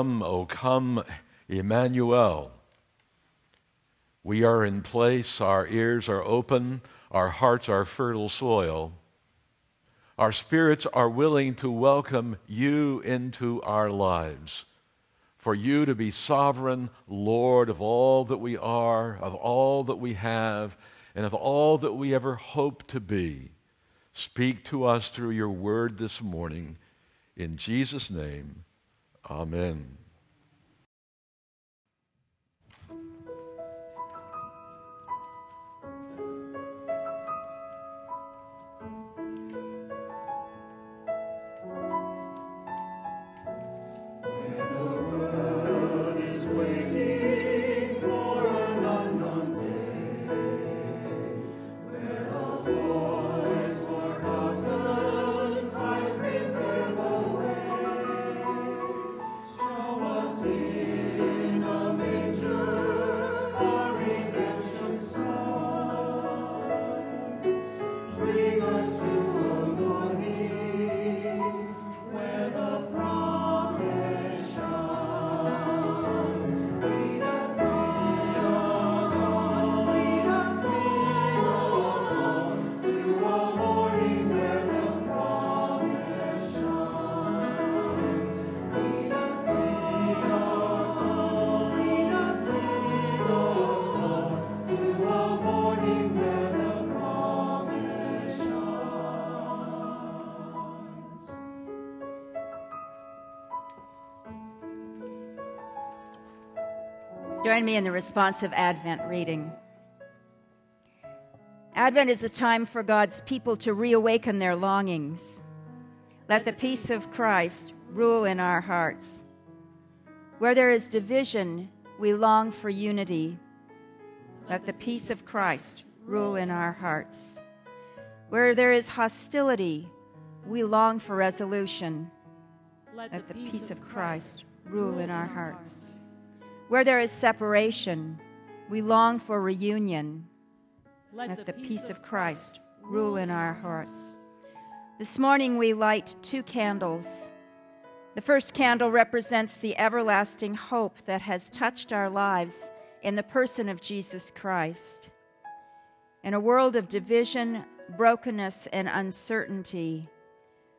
come, O come, Emmanuel. We are in place, our ears are open, our hearts are fertile soil. Our spirits are willing to welcome you into our lives, for you to be sovereign Lord of all that we are, of all that we have, and of all that we ever hope to be. Speak to us through your word this morning. In Jesus' name, amen. Join me in the responsive Advent reading. Advent is a time for God's people to reawaken their longings. Let the peace of Christ rule in our hearts. Where there is division, we long for unity. Let the peace of Christ rule in our hearts. Where there is hostility, we long for resolution. Let the peace of Christ rule in our hearts. Where there is separation, we long for reunion. Let the peace of Christ rule in our hearts. This morning we light two candles. The first candle represents the everlasting hope that has touched our lives in the person of Jesus Christ. In a world of division, brokenness, and uncertainty,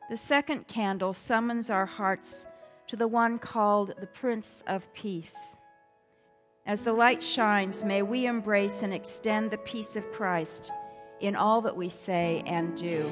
the second candle summons our hearts to the one called the Prince of Peace. As the light shines, may we embrace and extend the peace of Christ in all that we say and do.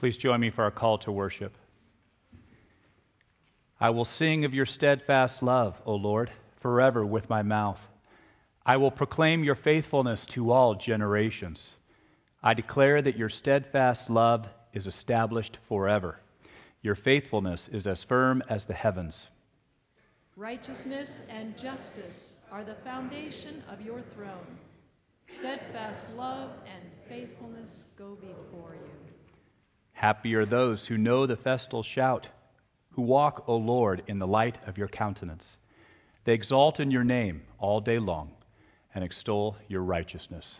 Please join me for our call to worship. I will sing of your steadfast love, O Lord, forever with my mouth. I will proclaim your faithfulness to all generations. I declare that your steadfast love is established forever. Your faithfulness is as firm as the heavens. Righteousness and justice are the foundation of your throne. Steadfast love and faithfulness go before you. Happy are those who know the festal shout, who walk, O Lord, in the light of your countenance. They exalt in your name all day long and extol your righteousness.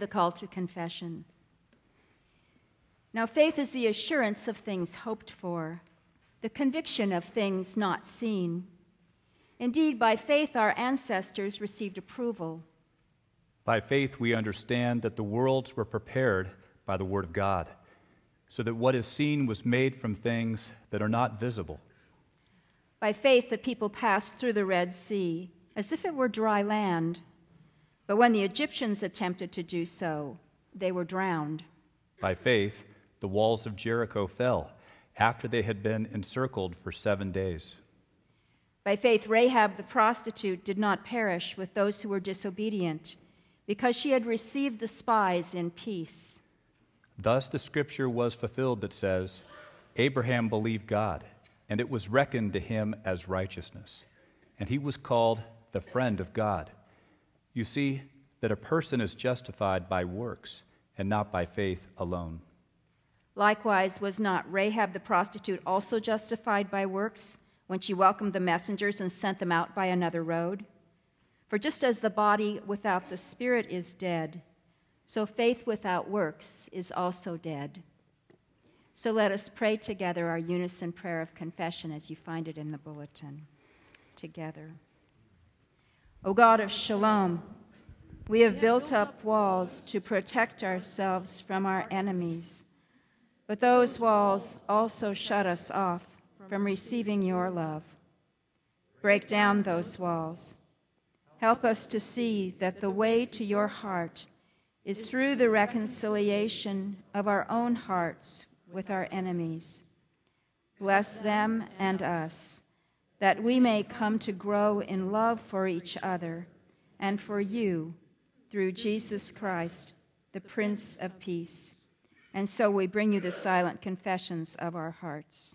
The call to confession. Now, faith is the assurance of things hoped for, the conviction of things not seen. Indeed, by faith, our ancestors received approval. By faith, we understand that the worlds were prepared by the Word of God, so that what is seen was made from things that are not visible. By faith, the people passed through the Red Sea as if it were dry land. But when the Egyptians attempted to do so, they were drowned. By faith, the walls of Jericho fell after they had been encircled for seven days. By faith, Rahab the prostitute did not perish with those who were disobedient, because she had received the spies in peace. Thus the scripture was fulfilled that says, Abraham believed God, and it was reckoned to him as righteousness, and he was called the friend of God. You see that a person is justified by works and not by faith alone. Likewise, was not Rahab the prostitute also justified by works when she welcomed the messengers and sent them out by another road? For just as the body without the spirit is dead, so faith without works is also dead. So let us pray together our unison prayer of confession as you find it in the bulletin. Together. O God of shalom, we have built up walls to protect ourselves from our enemies, but those walls also shut us off from receiving your love. Break down those walls. Help us to see that the way to your heart is through the reconciliation of our own hearts with our enemies. Bless them and us that we may come to grow in love for each other and for you through Jesus Christ, the Prince of Peace. And so we bring you the silent confessions of our hearts.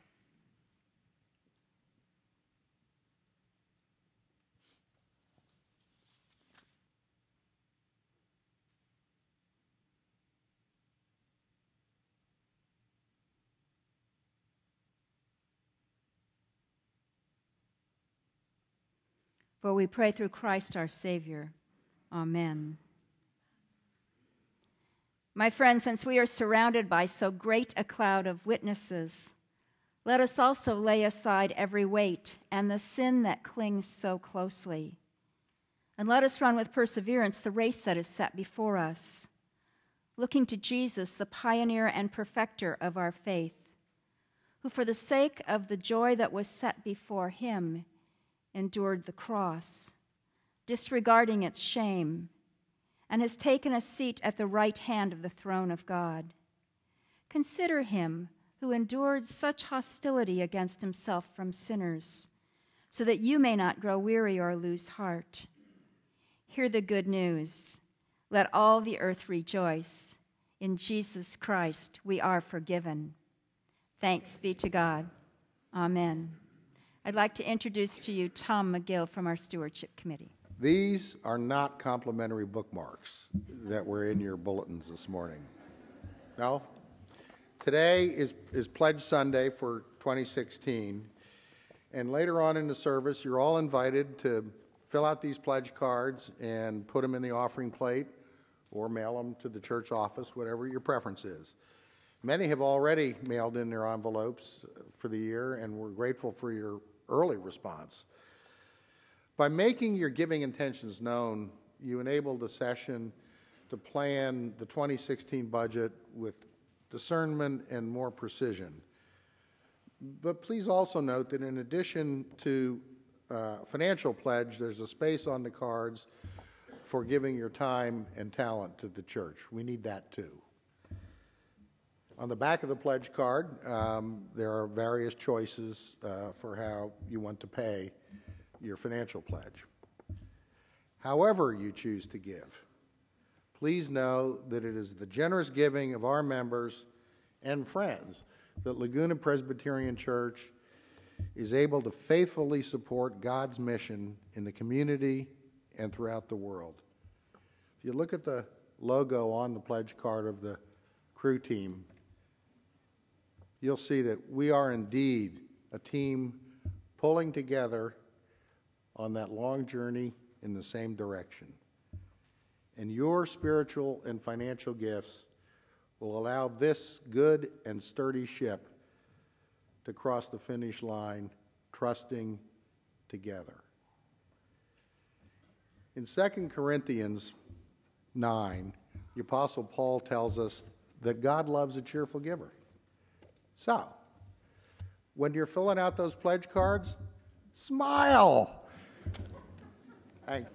For we pray through Christ our Savior. Amen. My friends, since we are surrounded by so great a cloud of witnesses, let us also lay aside every weight and the sin that clings so closely. And let us run with perseverance the race that is set before us, looking to Jesus, the pioneer and perfecter of our faith, who, for the sake of the joy that was set before him, endured the cross, disregarding its shame, and has taken a seat at the right hand of the throne of God. Consider him who endured such hostility against himself from sinners, so that you may not grow weary or lose heart. Hear the good news. Let all the earth rejoice. In Jesus Christ we are forgiven. Thanks be to God. Amen. I'd like to introduce to you Tom McGill from our Stewardship Committee. These are not complimentary bookmarks that were in your bulletins this morning. No? Today is, is Pledge Sunday for 2016, and later on in the service, you're all invited to fill out these pledge cards and put them in the offering plate or mail them to the church office, whatever your preference is. Many have already mailed in their envelopes for the year, and we're grateful for your early response. By making your giving intentions known, you enable the session to plan the 2016 budget with discernment and more precision. But please also note that in addition to uh, financial pledge, there's a space on the cards for giving your time and talent to the church. We need that too. On the back of the pledge card, um, there are various choices uh, for how you want to pay your financial pledge. However, you choose to give, please know that it is the generous giving of our members and friends that Laguna Presbyterian Church is able to faithfully support God's mission in the community and throughout the world. If you look at the logo on the pledge card of the crew team, you'll see that we are indeed a team pulling together on that long journey in the same direction. and your spiritual and financial gifts will allow this good and sturdy ship to cross the finish line, trusting together. In 2 Corinthians 9, the Apostle Paul tells us that God loves a cheerful giver. So, when you're filling out those pledge cards, smile. Thank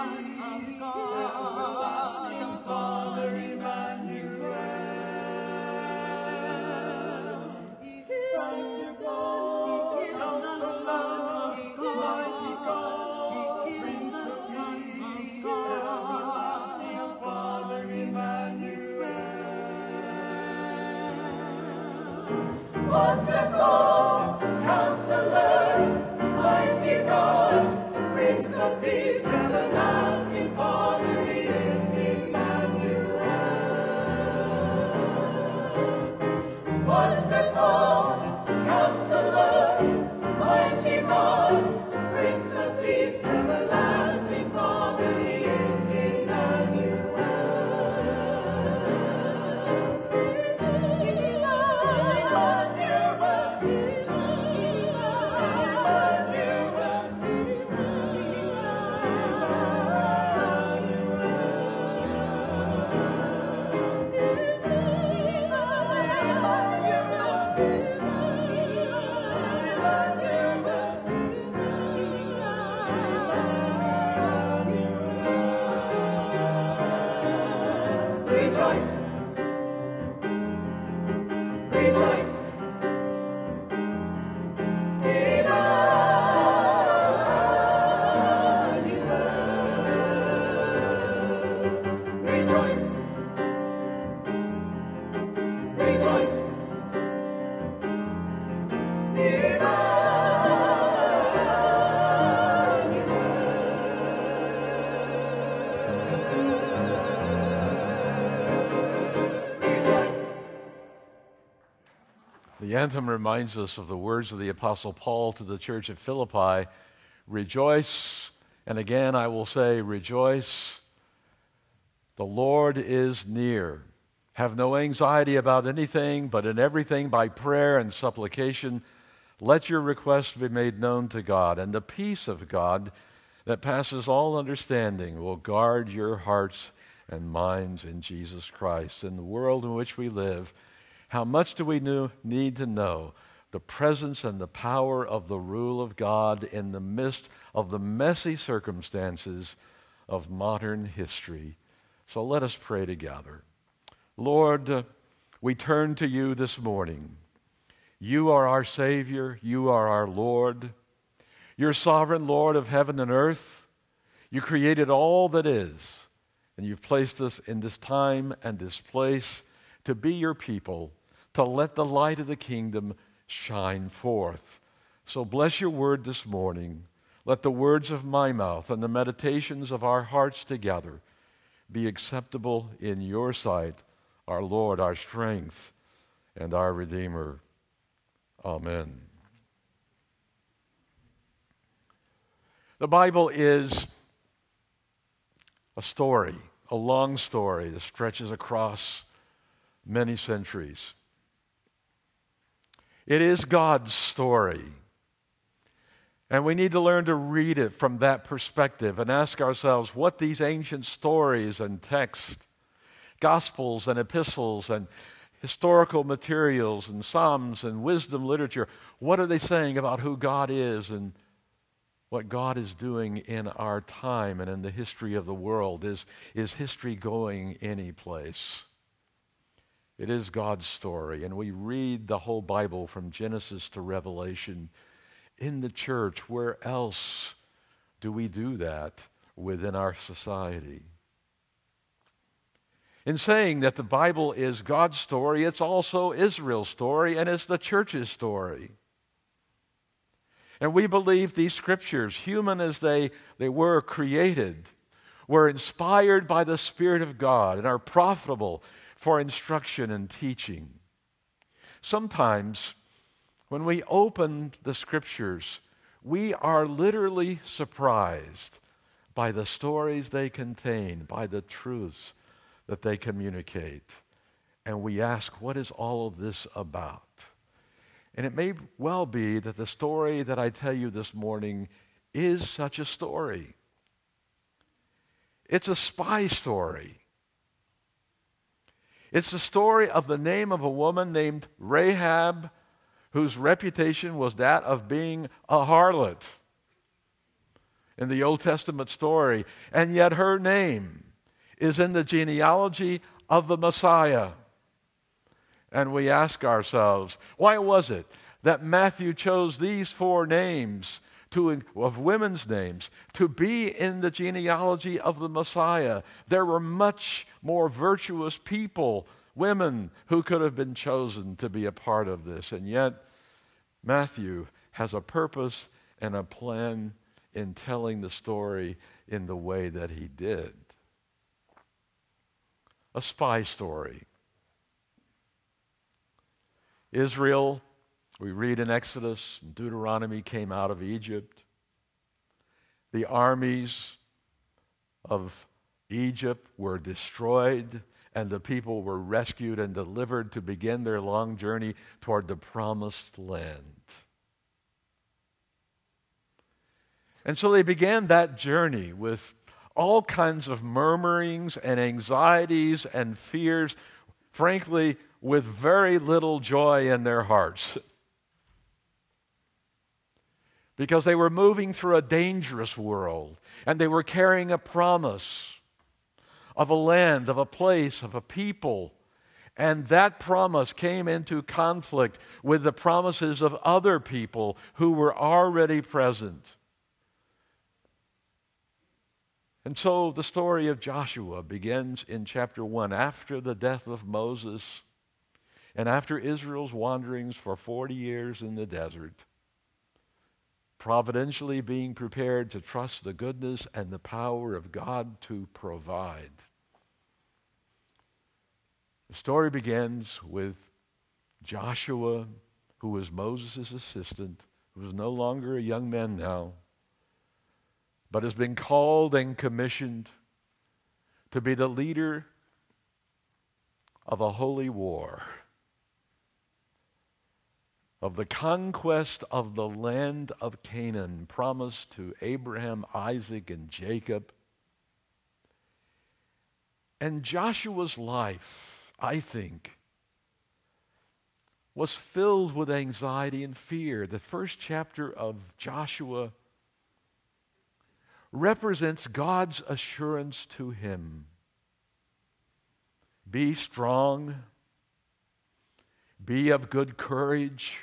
son of song. Reminds us of the words of the Apostle Paul to the church at Philippi Rejoice, and again I will say, Rejoice. The Lord is near. Have no anxiety about anything, but in everything by prayer and supplication, let your requests be made known to God, and the peace of God that passes all understanding will guard your hearts and minds in Jesus Christ. In the world in which we live, how much do we need to know the presence and the power of the rule of God in the midst of the messy circumstances of modern history? So let us pray together. Lord, we turn to you this morning. You are our Savior, you are our Lord. You're sovereign Lord of heaven and earth. You created all that is, and you've placed us in this time and this place to be your people to let the light of the kingdom shine forth. So bless your word this morning. Let the words of my mouth and the meditations of our hearts together be acceptable in your sight, our Lord, our strength, and our Redeemer. Amen. The Bible is a story, a long story that stretches across many centuries. It is God's story. And we need to learn to read it from that perspective and ask ourselves what these ancient stories and texts, gospels and epistles and historical materials and psalms and wisdom literature, what are they saying about who God is and what God is doing in our time and in the history of the world? Is, is history going any place? It is God's story, and we read the whole Bible from Genesis to Revelation in the church. Where else do we do that within our society? In saying that the Bible is God's story, it's also Israel's story and it's the church's story. And we believe these scriptures, human as they, they were created, were inspired by the Spirit of God and are profitable for instruction and teaching. Sometimes, when we open the scriptures, we are literally surprised by the stories they contain, by the truths that they communicate. And we ask, what is all of this about? And it may well be that the story that I tell you this morning is such a story. It's a spy story. It's the story of the name of a woman named Rahab, whose reputation was that of being a harlot in the Old Testament story. And yet her name is in the genealogy of the Messiah. And we ask ourselves, why was it that Matthew chose these four names to, of women's names to be in the genealogy of the Messiah. There were much more virtuous people, women, who could have been chosen to be a part of this. And yet, Matthew has a purpose and a plan in telling the story in the way that he did. A spy story. Israel we read in Exodus, Deuteronomy came out of Egypt. The armies of Egypt were destroyed, and the people were rescued and delivered to begin their long journey toward the promised land. And so they began that journey with all kinds of murmurings and anxieties and fears, frankly, with very little joy in their hearts because they were moving through a dangerous world and they were carrying a promise of a land, of a place, of a people. And that promise came into conflict with the promises of other people who were already present. And so the story of Joshua begins in chapter 1 after the death of Moses and after Israel's wanderings for 40 years in the desert providentially being prepared to trust the goodness and the power of God to provide. The story begins with Joshua who was Moses' assistant, who is no longer a young man now, but has been called and commissioned to be the leader of a holy war, of the conquest of the land of Canaan promised to Abraham, Isaac, and Jacob. And Joshua's life, I think, was filled with anxiety and fear. The first chapter of Joshua represents God's assurance to him Be strong, be of good courage,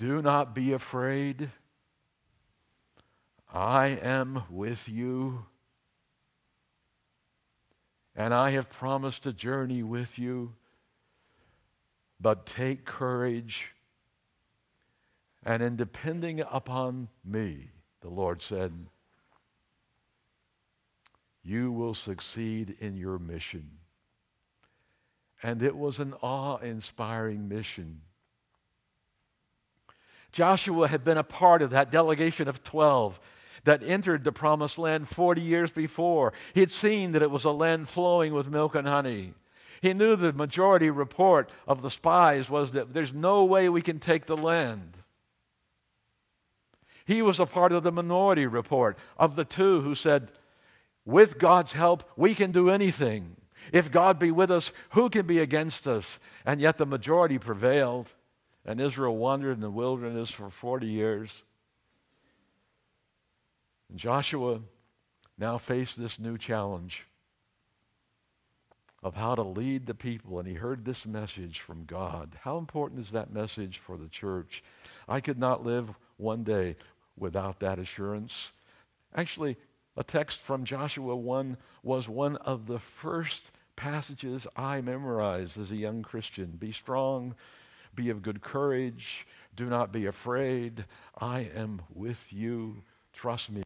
do not be afraid. I am with you, and I have promised to journey with you. But take courage, and in depending upon me, the Lord said, You will succeed in your mission. And it was an awe inspiring mission. Joshua had been a part of that delegation of 12 that entered the promised land 40 years before. He had seen that it was a land flowing with milk and honey. He knew the majority report of the spies was that there's no way we can take the land. He was a part of the minority report of the two who said, with God's help, we can do anything. If God be with us, who can be against us? And yet the majority prevailed, and Israel wandered in the wilderness for 40 years. And Joshua now faced this new challenge of how to lead the people, and he heard this message from God. How important is that message for the church? I could not live one day without that assurance. Actually, a text from Joshua 1 was one of the first passages I memorized as a young Christian. Be strong, be of good courage, do not be afraid. I am with you. Trust me.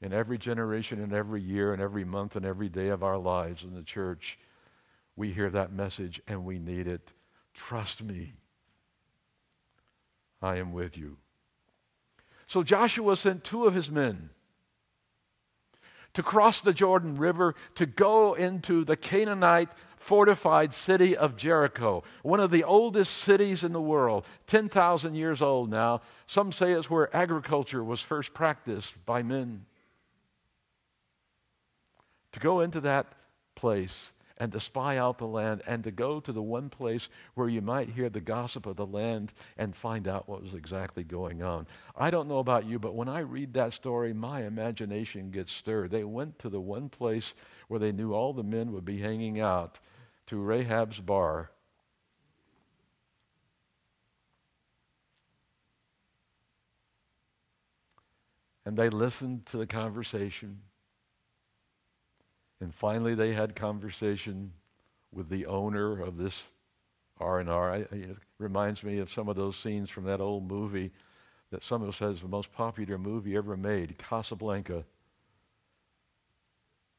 In every generation, and every year, and every month, and every day of our lives in the church, we hear that message and we need it. Trust me. I am with you. So Joshua sent two of his men to cross the Jordan River to go into the Canaanite fortified city of Jericho, one of the oldest cities in the world, 10,000 years old now. Some say it's where agriculture was first practiced by men. To go into that place and to spy out the land and to go to the one place where you might hear the gossip of the land and find out what was exactly going on. I don't know about you, but when I read that story, my imagination gets stirred. They went to the one place where they knew all the men would be hanging out, to Rahab's bar. And they listened to the conversation. And finally, they had conversation with the owner of this R&R. It reminds me of some of those scenes from that old movie that some of us says the most popular movie ever made, Casablanca,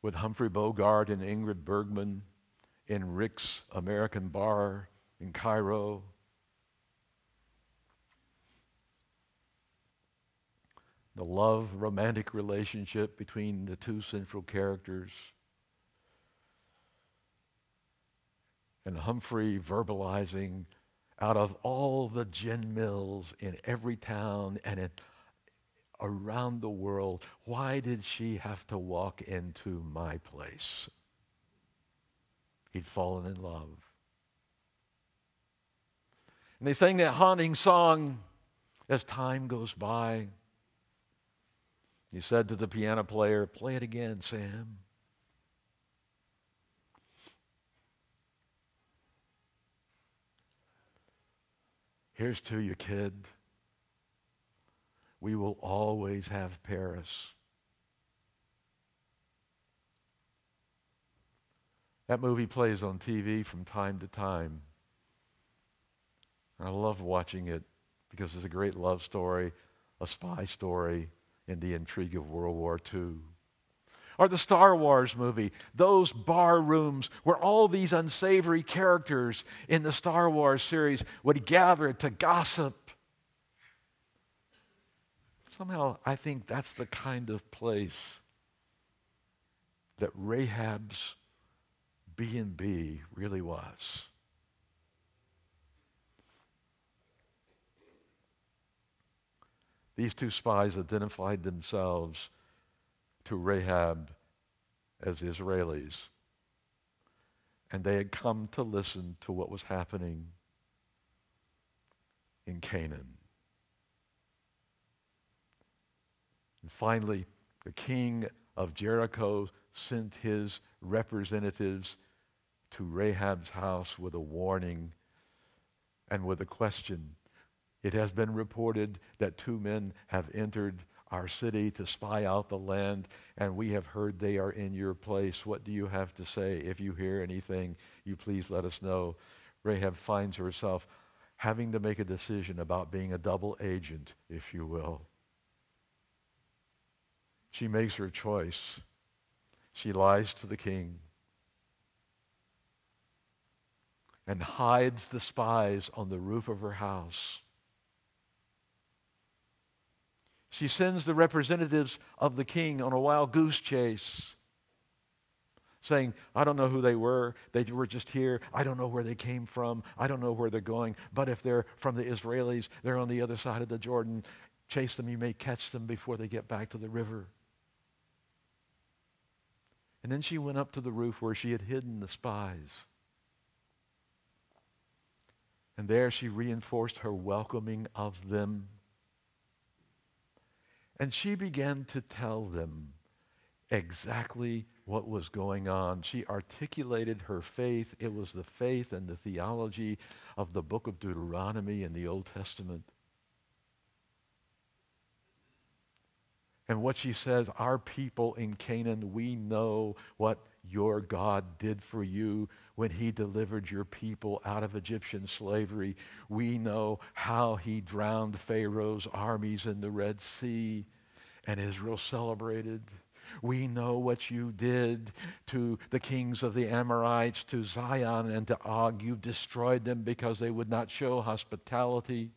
with Humphrey Bogart and Ingrid Bergman in Rick's American Bar in Cairo. The love, romantic relationship between the two central characters. and Humphrey verbalizing out of all the gin mills in every town and in, around the world, why did she have to walk into my place? He'd fallen in love. And they sang that haunting song as time goes by. He said to the piano player, Play it again, Sam. Here's to you, kid. We will always have Paris. That movie plays on TV from time to time. I love watching it because it's a great love story, a spy story, and the intrigue of World War II. or the Star Wars movie, those bar rooms where all these unsavory characters in the Star Wars series would gather to gossip. Somehow, I think that's the kind of place that Rahab's B&B really was. These two spies identified themselves to Rahab as Israelis. And they had come to listen to what was happening in Canaan. And finally, the king of Jericho sent his representatives to Rahab's house with a warning and with a question. It has been reported that two men have entered our city to spy out the land, and we have heard they are in your place. What do you have to say? If you hear anything, you please let us know. Rahab finds herself having to make a decision about being a double agent, if you will. She makes her choice. She lies to the king and hides the spies on the roof of her house. She sends the representatives of the king on a wild goose chase, saying, I don't know who they were. They were just here. I don't know where they came from. I don't know where they're going. But if they're from the Israelis, they're on the other side of the Jordan. Chase them. You may catch them before they get back to the river. And then she went up to the roof where she had hidden the spies. And there she reinforced her welcoming of them and she began to tell them exactly what was going on. She articulated her faith. It was the faith and the theology of the book of Deuteronomy in the Old Testament. And what she says, our people in Canaan, we know what your God did for you when he delivered your people out of Egyptian slavery. We know how he drowned Pharaoh's armies in the Red Sea and Israel celebrated. We know what you did to the kings of the Amorites, to Sihon, and to Og. You destroyed them because they would not show hospitality.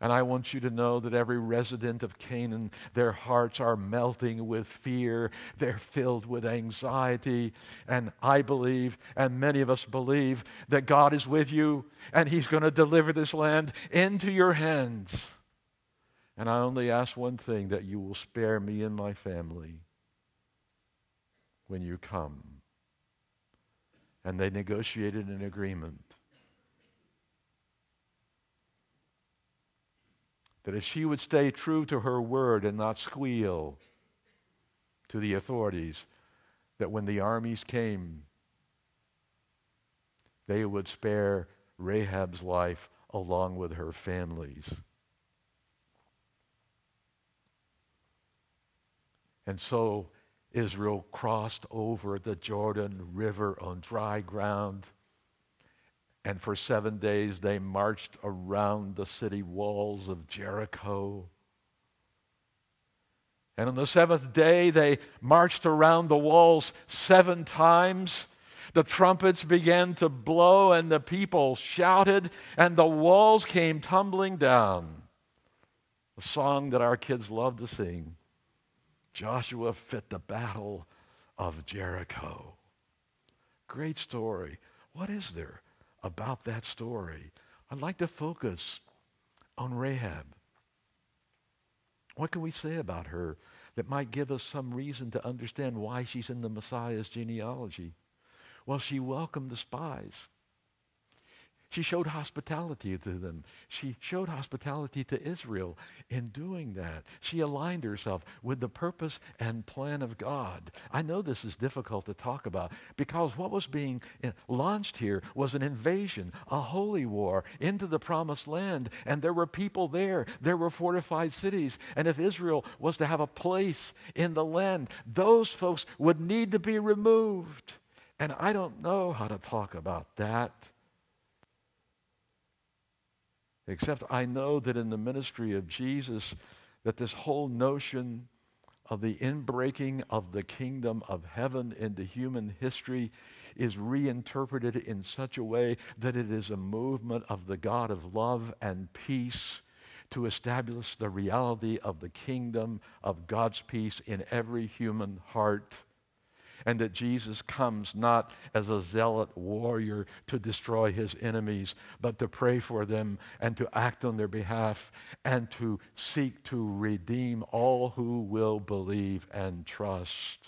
And I want you to know that every resident of Canaan, their hearts are melting with fear. They're filled with anxiety. And I believe, and many of us believe, that God is with you and He's going to deliver this land into your hands. And I only ask one thing that you will spare me and my family when you come. And they negotiated an agreement. That if she would stay true to her word and not squeal to the authorities, that when the armies came, they would spare Rahab's life along with her family's. And so Israel crossed over the Jordan River on dry ground and for seven days they marched around the city walls of Jericho. And on the seventh day they marched around the walls seven times. The trumpets began to blow, and the people shouted, and the walls came tumbling down. A song that our kids love to sing Joshua fit the battle of Jericho. Great story. What is there about that story, I'd like to focus on Rahab. What can we say about her that might give us some reason to understand why she's in the Messiah's genealogy? Well, she welcomed the spies. She showed hospitality to them. She showed hospitality to Israel in doing that. She aligned herself with the purpose and plan of God. I know this is difficult to talk about because what was being eh, launched here was an invasion, a holy war into the promised land. And there were people there, there were fortified cities. And if Israel was to have a place in the land, those folks would need to be removed. And I don't know how to talk about that Except I know that in the ministry of Jesus, that this whole notion of the inbreaking of the kingdom of heaven into human history is reinterpreted in such a way that it is a movement of the God of love and peace to establish the reality of the kingdom of God's peace in every human heart and that Jesus comes not as a zealot warrior to destroy his enemies, but to pray for them and to act on their behalf and to seek to redeem all who will believe and trust.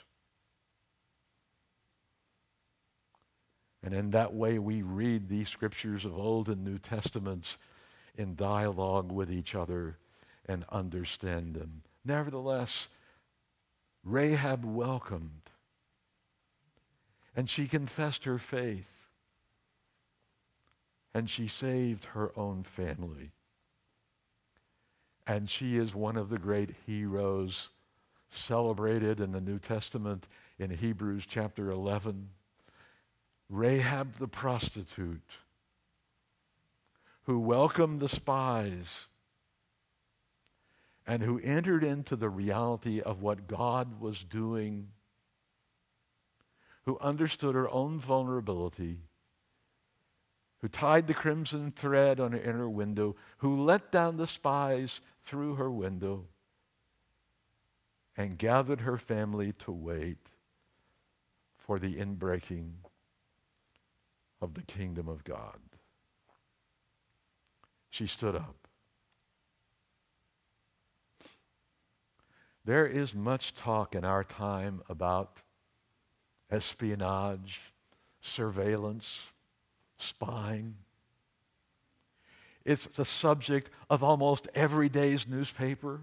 And in that way, we read these scriptures of Old and New Testaments in dialogue with each other and understand them. Nevertheless, Rahab welcomed and she confessed her faith. And she saved her own family. And she is one of the great heroes celebrated in the New Testament in Hebrews chapter 11. Rahab the prostitute, who welcomed the spies and who entered into the reality of what God was doing who understood her own vulnerability, who tied the crimson thread on her inner window, who let down the spies through her window, and gathered her family to wait for the inbreaking of the kingdom of God. She stood up. There is much talk in our time about espionage, surveillance, spying. It's the subject of almost every day's newspaper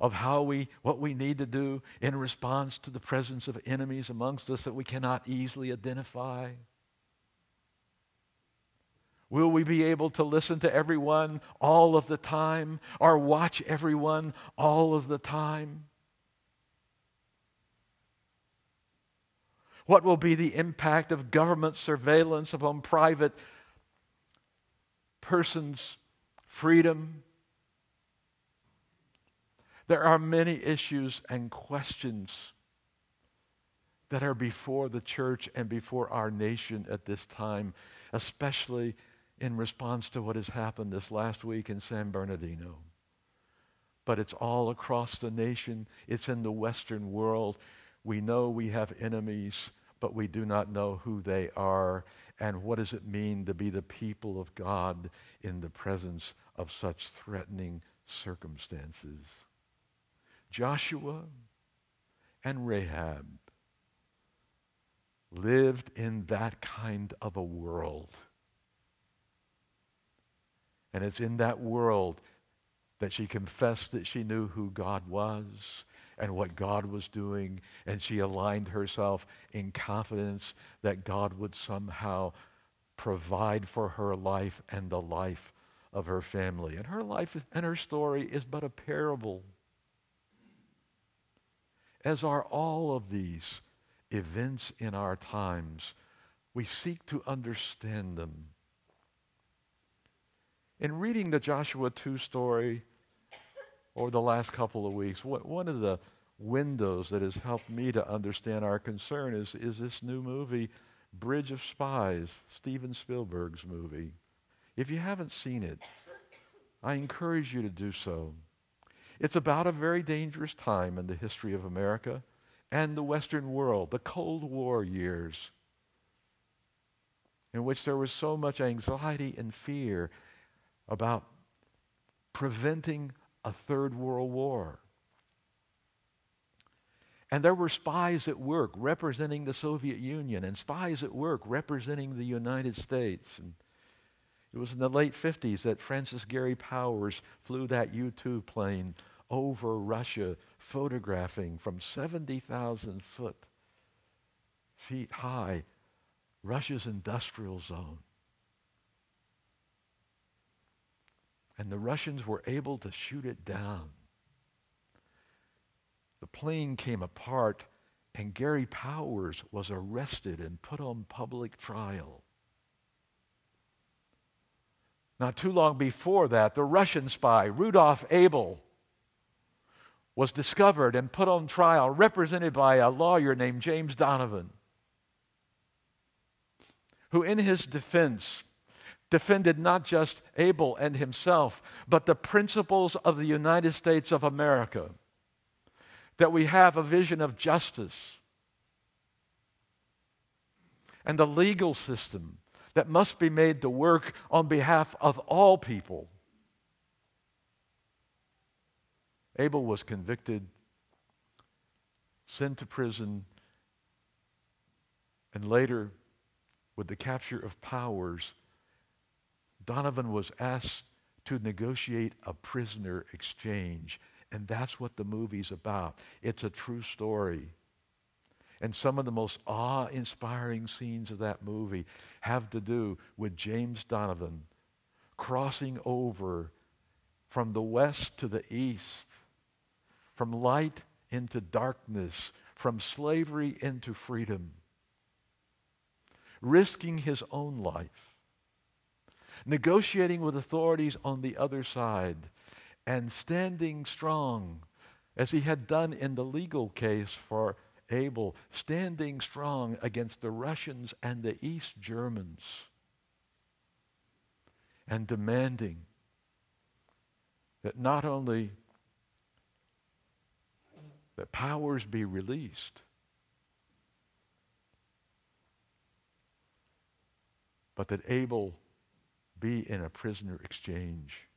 of how we what we need to do in response to the presence of enemies amongst us that we cannot easily identify. Will we be able to listen to everyone all of the time or watch everyone all of the time? What will be the impact of government surveillance upon private persons' freedom? There are many issues and questions that are before the church and before our nation at this time, especially in response to what has happened this last week in San Bernardino. But it's all across the nation, it's in the Western world. We know we have enemies, but we do not know who they are. And what does it mean to be the people of God in the presence of such threatening circumstances? Joshua and Rahab lived in that kind of a world. And it's in that world that she confessed that she knew who God was and what God was doing, and she aligned herself in confidence that God would somehow provide for her life and the life of her family. And her life and her story is but a parable, as are all of these events in our times. We seek to understand them. In reading the Joshua 2 story, over the last couple of weeks, one of the windows that has helped me to understand our concern is, is this new movie, Bridge of Spies, Steven Spielberg's movie. If you haven't seen it, I encourage you to do so. It's about a very dangerous time in the history of America and the Western world, the Cold War years, in which there was so much anxiety and fear about preventing a third world war. And there were spies at work representing the Soviet Union and spies at work representing the United States. And it was in the late 50s that Francis Gary Powers flew that U 2 plane over Russia, photographing from 70,000 foot feet high Russia's industrial zone. And the Russians were able to shoot it down. The plane came apart, and Gary Powers was arrested and put on public trial. Not too long before that, the Russian spy, Rudolf Abel, was discovered and put on trial, represented by a lawyer named James Donovan, who, in his defense, defended not just Abel and himself, but the principles of the United States of America. That we have a vision of justice and the legal system that must be made to work on behalf of all people. Abel was convicted, sent to prison, and later, with the capture of powers, Donovan was asked to negotiate a prisoner exchange. And that's what the movie's about. It's a true story. And some of the most awe inspiring scenes of that movie have to do with James Donovan crossing over from the west to the east from light into darkness, from slavery into freedom, risking his own life, negotiating with authorities on the other side, and standing strong, as he had done in the legal case for Abel, standing strong against the Russians and the East Germans, and demanding that not only that powers be released. But that Abel be in a prisoner exchange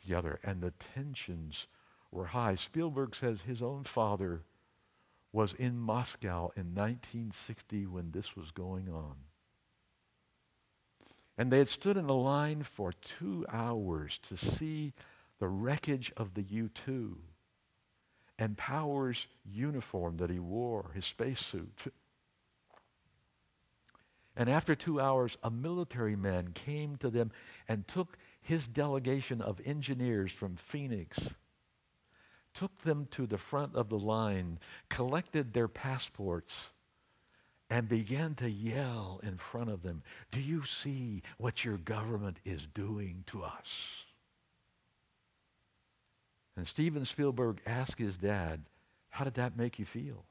together. And the tensions were high. Spielberg says his own father was in Moscow in 1960 when this was going on. And they had stood in a line for two hours to see the wreckage of the U 2 and Power's uniform that he wore, his spacesuit. And after two hours, a military man came to them and took his delegation of engineers from Phoenix, took them to the front of the line, collected their passports, and began to yell in front of them, Do you see what your government is doing to us? And Steven Spielberg asked his dad, How did that make you feel?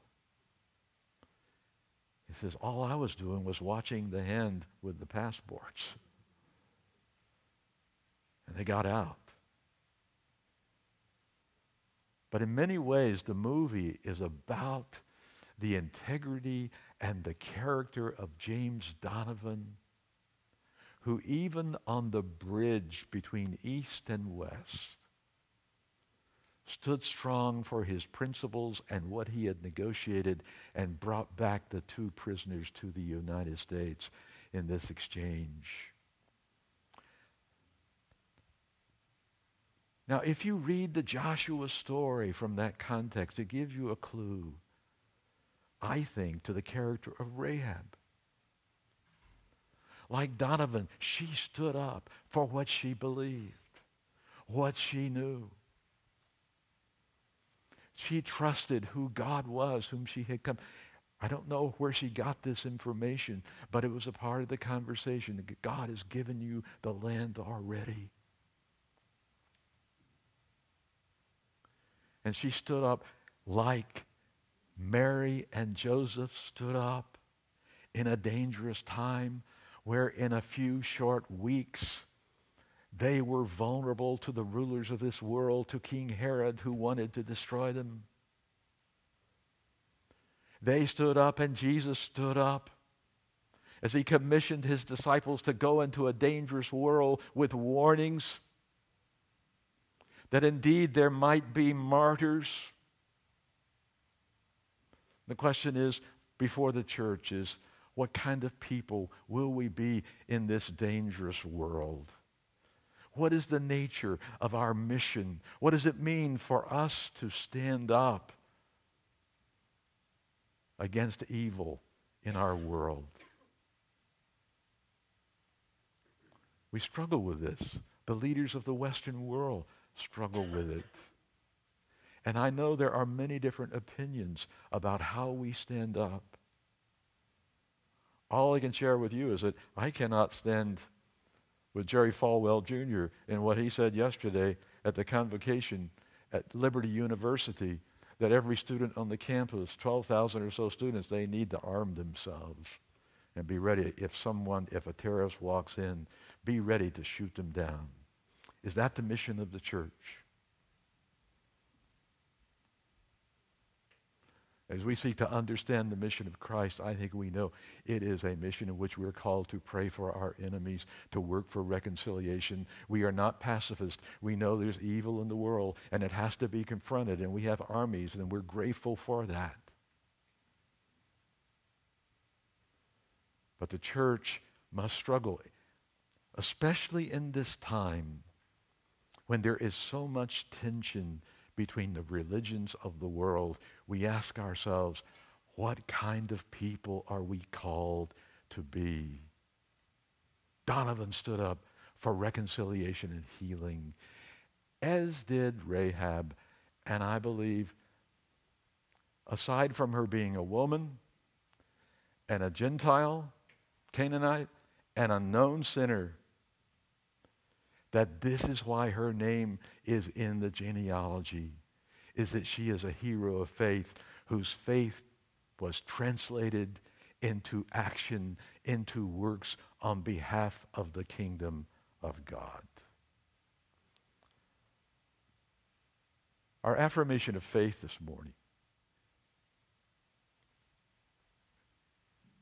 He says, All I was doing was watching the hand with the passports. And they got out. But in many ways, the movie is about the integrity and the character of James Donovan, who, even on the bridge between East and West, stood strong for his principles and what he had negotiated and brought back the two prisoners to the United States in this exchange. Now, if you read the Joshua story from that context, it gives you a clue, I think, to the character of Rahab. Like Donovan, she stood up for what she believed, what she knew. She trusted who God was, whom she had come. I don't know where she got this information, but it was a part of the conversation. God has given you the land already. And she stood up like Mary and Joseph stood up in a dangerous time where in a few short weeks they were vulnerable to the rulers of this world, to King Herod who wanted to destroy them. They stood up and Jesus stood up as he commissioned his disciples to go into a dangerous world with warnings that indeed there might be martyrs. The question is before the church is what kind of people will we be in this dangerous world? What is the nature of our mission? What does it mean for us to stand up against evil in our world? We struggle with this. The leaders of the Western world struggle with it. And I know there are many different opinions about how we stand up. All I can share with you is that I cannot stand with Jerry Falwell Jr. and what he said yesterday at the convocation at Liberty University that every student on the campus, 12,000 or so students, they need to arm themselves and be ready if someone, if a terrorist walks in, be ready to shoot them down. Is that the mission of the church? As we seek to understand the mission of Christ, I think we know it is a mission in which we're called to pray for our enemies, to work for reconciliation. We are not pacifists. We know there's evil in the world, and it has to be confronted, and we have armies, and we're grateful for that. But the church must struggle, especially in this time when there is so much tension between the religions of the world, we ask ourselves, what kind of people are we called to be? Donovan stood up for reconciliation and healing, as did Rahab. And I believe, aside from her being a woman and a Gentile, Canaanite, an unknown sinner, that this is why her name is in the genealogy, is that she is a hero of faith whose faith was translated into action, into works on behalf of the kingdom of God. Our affirmation of faith this morning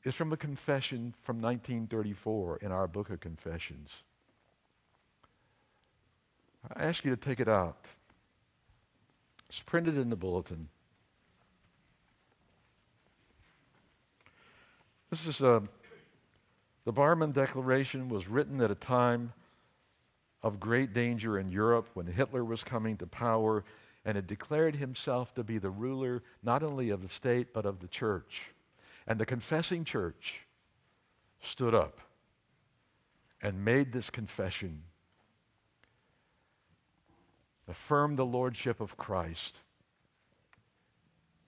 is from a confession from 1934 in our book of confessions. I ask you to take it out. It's printed in the bulletin. This is a, uh, the Barmen Declaration was written at a time of great danger in Europe when Hitler was coming to power and had declared himself to be the ruler not only of the state but of the church. And the confessing church stood up and made this confession affirmed the lordship of Christ,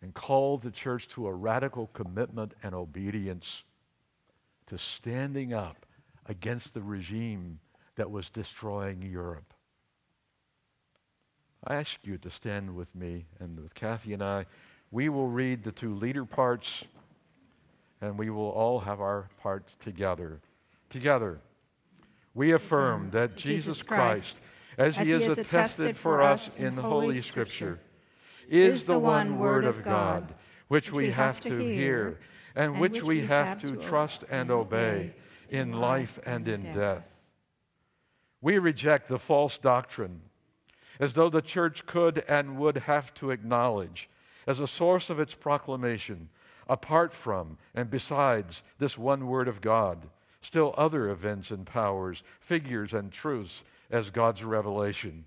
and called the church to a radical commitment and obedience to standing up against the regime that was destroying Europe. I ask you to stand with me and with Kathy and I. We will read the two leader parts and we will all have our parts together. Together, we affirm that Jesus Christ as, he is attested for us in Holy Scripture, is the one Word of God, which we have to hear, and which we have to trust and obey in life and in death. We reject the false doctrine as though the church could and would have to acknowledge as a source of its proclamation, apart from and besides this one Word of God, still other events and powers, figures and truths as God's revelation.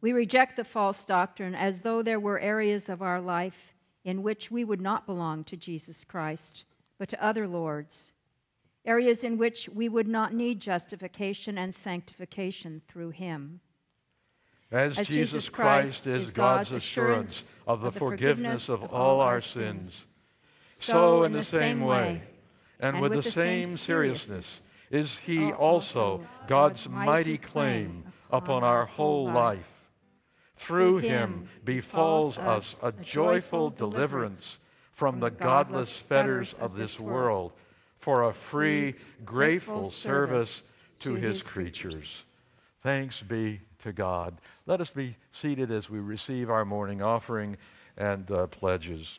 We reject the false doctrine as though there were areas of our life in which we would not belong to Jesus Christ, but to other lords, areas in which we would not need justification and sanctification through Him. As, as Jesus Christ, Christ is God's assurance of the, of the forgiveness, of all our sins, so in the same way, and, with the same seriousness, is he also God's mighty claim upon our whole life. Through him befalls us a joyful deliverance from the godless fetters of this world for a free, grateful service to his creatures. Thanks be to God. Let us be seated as we receive our morning offering and uh, pledges.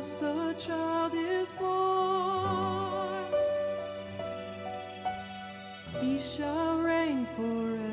us a child is born. He shall reign forever.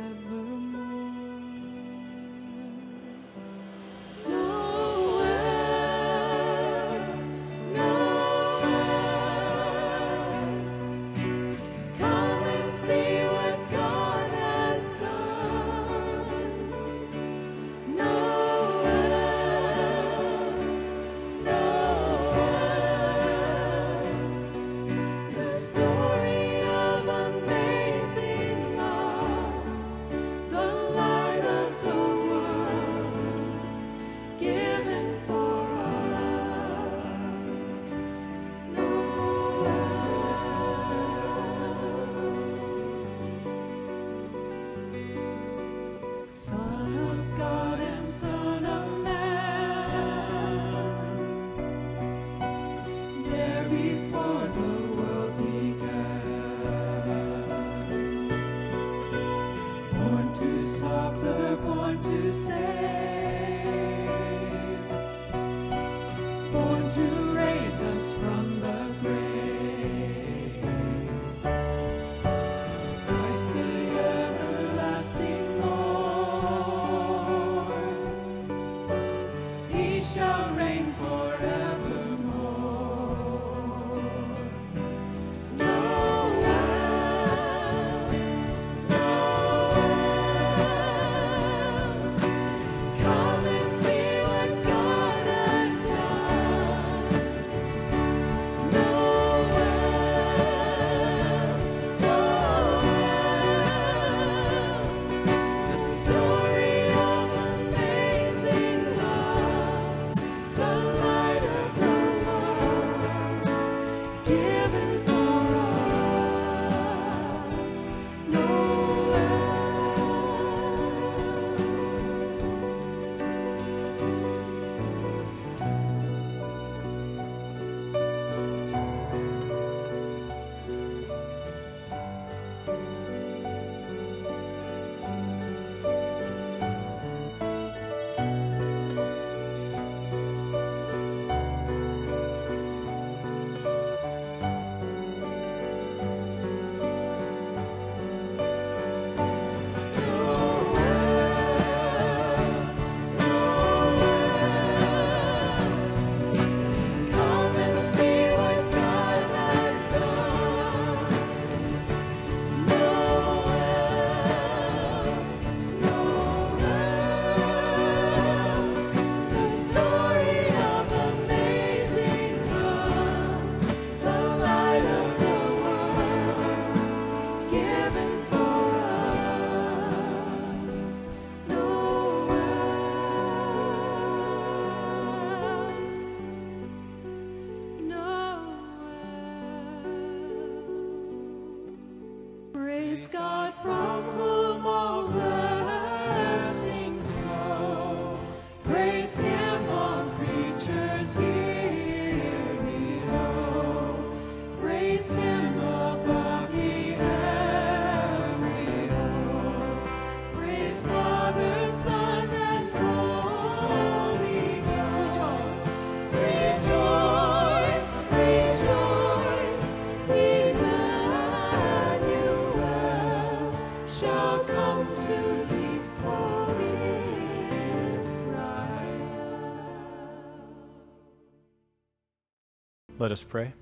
Let us pray.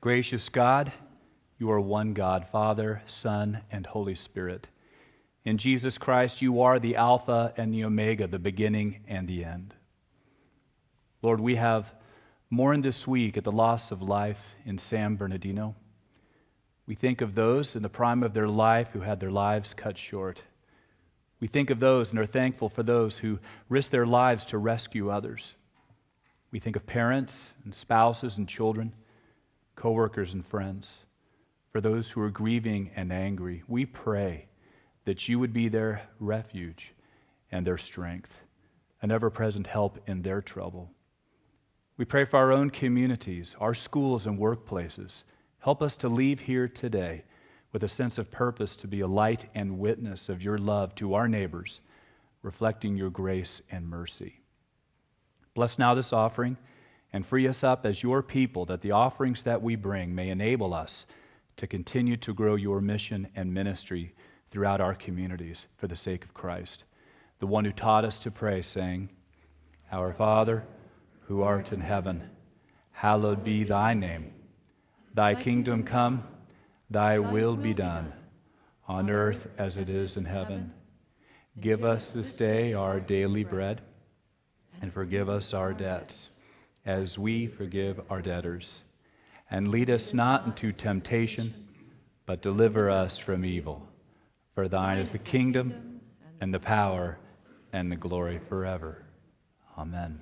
Gracious God, you are one God, Father, Son, and Holy Spirit. In Jesus Christ, you are the Alpha and the Omega, the beginning and the end. Lord, we have mourned this week at the loss of life in San Bernardino. We think of those in the prime of their life who had their lives cut short. We think of those and are thankful for those who risked their lives to rescue others. We think of parents and spouses and children, coworkers and friends. For those who are grieving and angry, we pray that you would be their refuge and their strength, an ever present help in their trouble. We pray for our own communities, our schools and workplaces. Help us to leave here today with a sense of purpose to be a light and witness of your love to our neighbors, reflecting your grace and mercy. Bless now this offering and free us up as your people that the offerings that we bring may enable us to continue to grow your mission and ministry throughout our communities for the sake of Christ, the one who taught us to pray, saying, Our Father, who art in heaven, hallowed be thy name. Thy kingdom come, thy will be done, on earth as it is in heaven. Give us this day our daily bread, and forgive us our debts, as we forgive our debtors. And lead us not into temptation, but deliver us from evil. For thine is the kingdom, and the power, and the glory forever. Amen.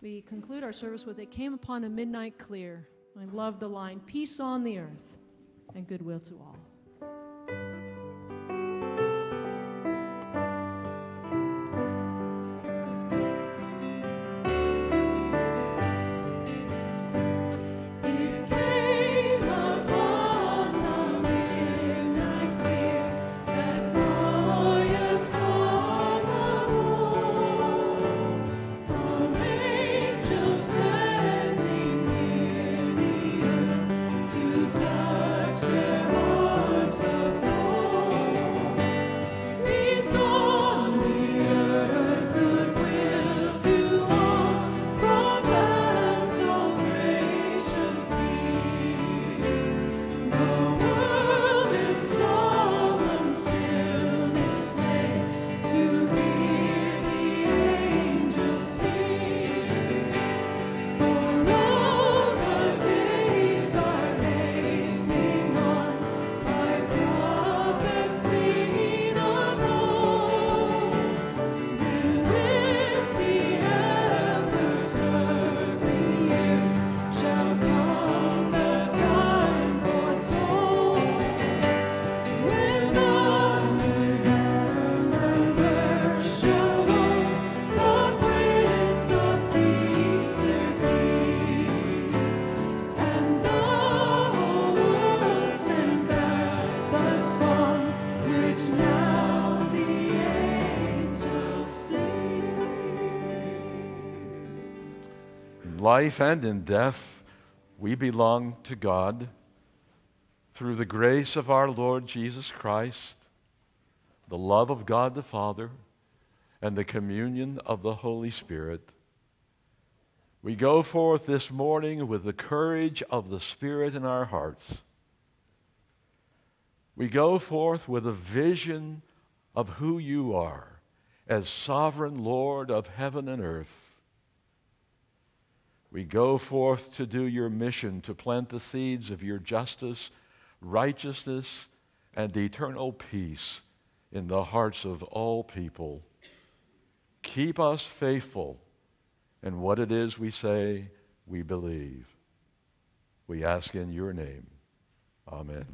We conclude our service with It Came Upon a Midnight Clear. I love the line Peace on the earth and goodwill to all. Life and in death, we belong to God through the grace of our Lord Jesus Christ, the love of God the Father, and the communion of the Holy Spirit. We go forth this morning with the courage of the Spirit in our hearts. We go forth with a vision of who you are as sovereign Lord of heaven and earth. We go forth to do your mission, to plant the seeds of your justice, righteousness, and eternal peace in the hearts of all people. Keep us faithful in what it is we say we believe. We ask in your name. Amen.